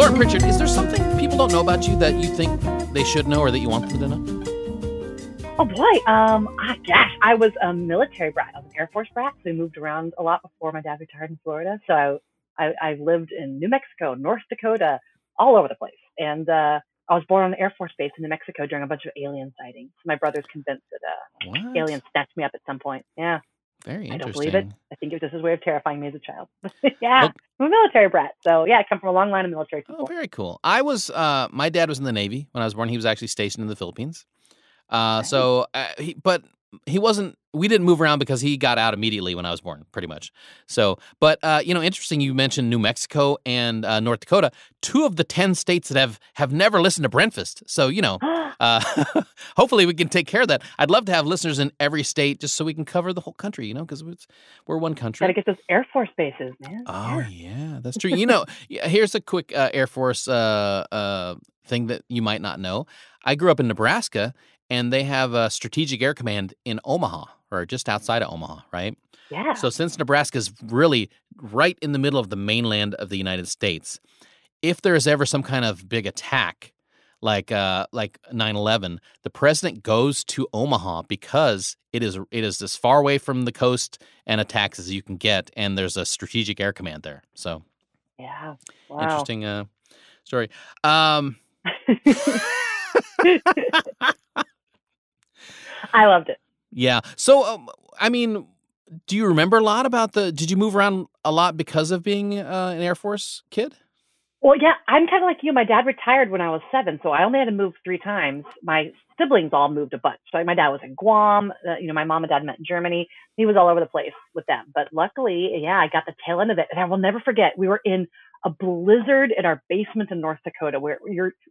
Laura Pritchard, is there something people don't know about you that you think they should know or that you want them to know? Oh boy, um, ah, gosh, I was a military brat. I was an Air Force brat, so we moved around a lot before my dad retired in Florida. So I, I, I lived in New Mexico, North Dakota, all over the place, and uh, I was born on the Air Force Base in New Mexico during a bunch of alien sightings. My brother's convinced that uh, aliens snatched me up at some point. Yeah, Very interesting. I don't believe it. I think it was just his way of terrifying me as a child. yeah, Well- I'm a military brat, so yeah, I come from a long line of military people. Oh, very cool. I was, uh, my dad was in the Navy when I was born. He was actually stationed in the Philippines. Uh, Nice. so, uh, he, but he wasn't, we didn't move around because he got out immediately when I was born, pretty much. So, but, uh, you know, interesting. You mentioned New Mexico and uh, North Dakota, two of the 10 states that have, have never listened to Breakfast. So, you know, uh, hopefully we can take care of that. I'd love to have listeners in every state just so we can cover the whole country, you know, because we're one country. Gotta get those Air Force bases, man. Oh Yeah. yeah, that's true. You know, here's a quick uh, Air Force uh, uh, thing that you might not know. I grew up in Nebraska, and they have a Strategic Air Command in Omaha, or just outside of Omaha, right? yeah. So since Nebraska is really right in the middle of the mainland of the United States, if there is ever some kind of big attack like uh like 9/11, the president goes to Omaha because it is it is as far away from the coast and attacks as you can get and there's a strategic air command there. So, yeah. Wow. interesting uh story. Um I loved it. Yeah. So um, I mean, do you remember a lot about the did you move around a lot because of being uh, an Air Force kid? Well, yeah, I'm kind of like you. My dad retired when I was seven, so I only had to move three times. My siblings all moved a bunch. So my dad was in Guam. Uh, you know, my mom and dad met in Germany. He was all over the place with them. But luckily, yeah, I got the tail end of it, and I will never forget. We were in a blizzard in our basement in North Dakota, where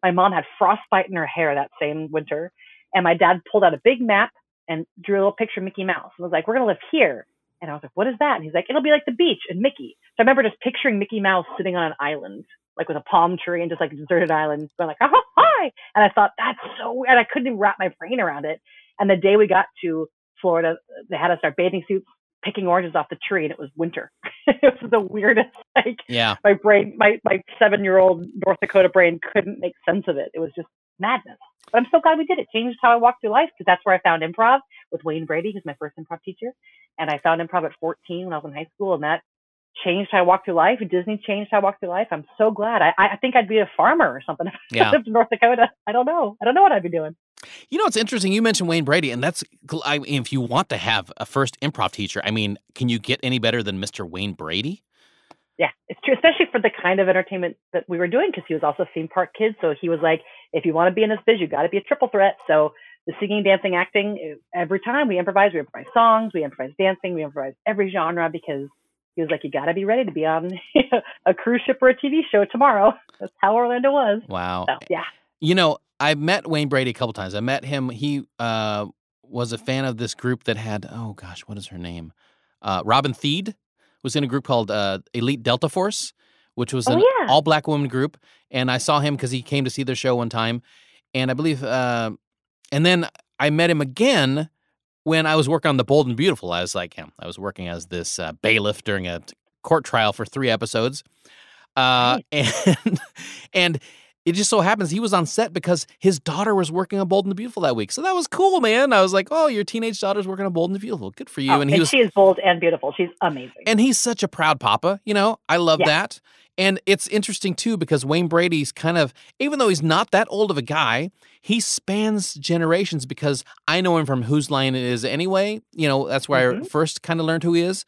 my mom had frostbite in her hair that same winter, and my dad pulled out a big map and drew a little picture of Mickey Mouse and was like, "We're gonna live here." And I was like, "What is that?" And he's like, "It'll be like the beach and Mickey." So I remember just picturing Mickey Mouse sitting on an island like with a palm tree and just like a deserted island, going like, oh, hi. And I thought, that's so weird. I couldn't even wrap my brain around it. And the day we got to Florida, they had us our bathing suits picking oranges off the tree and it was winter. it was the weirdest, like Yeah. my brain, my, my seven year old North Dakota brain couldn't make sense of it. It was just madness. But I'm so glad we did it. Changed how I walked through life because that's where I found improv with Wayne Brady, who's my first improv teacher. And I found improv at 14 when I was in high school and that changed how I walked through life. Disney changed how I walked through life. I'm so glad. I, I think I'd be a farmer or something if I lived in North Dakota. I don't know. I don't know what I'd be doing. You know, it's interesting. You mentioned Wayne Brady, and that's I, if you want to have a first improv teacher. I mean, can you get any better than Mr. Wayne Brady? Yeah, it's true, especially for the kind of entertainment that we were doing because he was also a theme park kid. So he was like, if you want to be in this biz, you got to be a triple threat. So the singing, dancing, acting, every time we improvise, we improvise songs, we improvise dancing, we improvise every genre because he was like, you got to be ready to be on a cruise ship or a TV show tomorrow. That's how Orlando was. Wow. So yeah, You know, I met Wayne Brady a couple times. I met him. He uh, was a fan of this group that had oh gosh, what is her name? Uh, Robin Thede was in a group called uh, Elite Delta Force, which was Oh, an yeah. all black woman group. And I saw him because he came to see their show one time, and I believe, uh, and then I met him again when I was working on The Bold and Beautiful. I was like him. I was working as this uh, bailiff during a court trial for three episodes, uh, and and it just so happens he was on set because his daughter was working on Bold and the Beautiful that week. So that was cool, man. I was like, oh, your teenage daughter's working on Bold and the Beautiful. Good for you. Oh, and he was, she is bold and beautiful. She's amazing. and he's such a proud papa. You know, I love Yeah. that. And it's interesting too because Wayne Brady's kind of, even though he's not that old of a guy, he spans generations because I know him from Whose Line It Is anyway. You know, that's where I Mhm. first kind of learned who he is.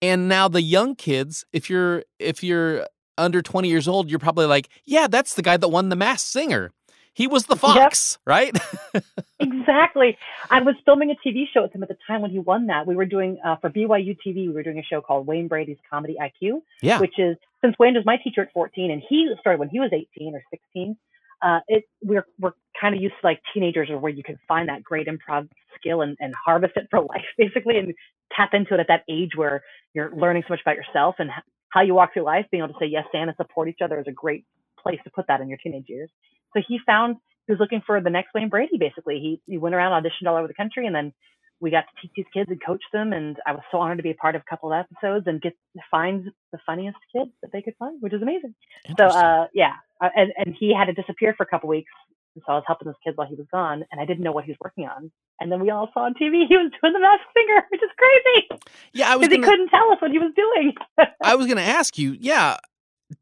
And now the young kids, if you're if you're under 20 years old, you're probably like, yeah, that's the guy that won the Masked Singer. He was the fox, yep. right? exactly. I was filming a TV show with him at the time when he won that. We were doing uh, for BYU TV. We were doing a show called Wayne Brady's Comedy IQ. Yeah. Which is since Wayne was my teacher at 14, and he started when he was 18 or 16. Uh, it we're we're kind of used to like teenagers or where you can find that great improv skill and, and harvest it for life basically and tap into it at that age where you're learning so much about yourself and how you walk through life being able to say yes and support each other is a great place to put that in your teenage years so he found he was looking for the next Wayne Brady. Basically, he he went around auditioned all over the country, and then we got to teach these kids and coach them. And I was so honored to be a part of a couple of episodes and get to find the funniest kids that they could find, which is amazing. So uh, yeah, uh, and and he had to disappear for a couple weeks. So I was helping those kids while he was gone, and I didn't know what he was working on. And then we all saw on TV he was doing the Masked Singer, which is crazy. Yeah, I was. Because he couldn't tell us what he was doing. I was going to ask you. Yeah,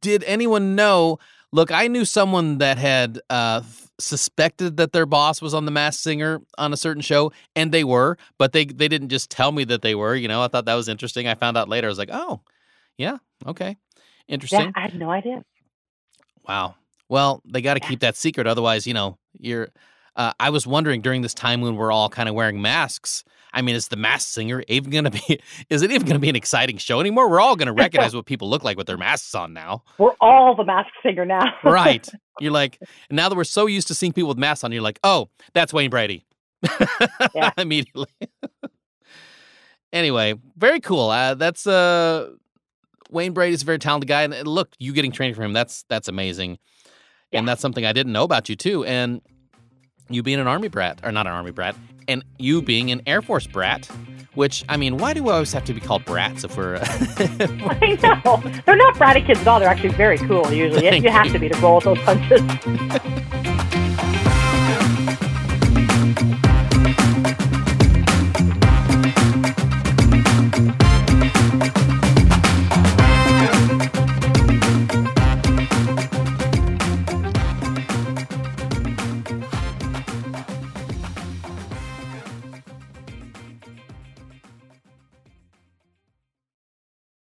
did anyone know? Look, I knew someone that had uh, suspected that their boss was on the Masked Singer on a certain show, and they were, but they they didn't just tell me that they were. You know, I thought that was interesting. I found out later. I was like, oh, yeah, okay, interesting. Yeah, I had no idea. Wow. Well, they got to keep that secret, otherwise, you know, you're. Uh, I was wondering during this time when we're all kind of wearing masks. I mean, is the Masked Singer even going to be? Is it even going to be an exciting show anymore? We're all going to recognize what people look like with their masks on now. We're all the mask Singer now, right? You're like, now that we're so used to seeing people with masks on, you're like, oh, that's Wayne Brady. yeah. Immediately. anyway, very cool. Uh, that's uh, Wayne Brady's a very talented guy, and look, you getting training from him, that's that's amazing, yeah. and that's something I didn't know about you too. And you being an army brat, or not an army brat, and you being an Air Force brat, which, I mean, why do we always have to be called brats if we're. Uh, I know. They're not bratty kids at all. They're actually very cool, usually. You have to be to roll those punches.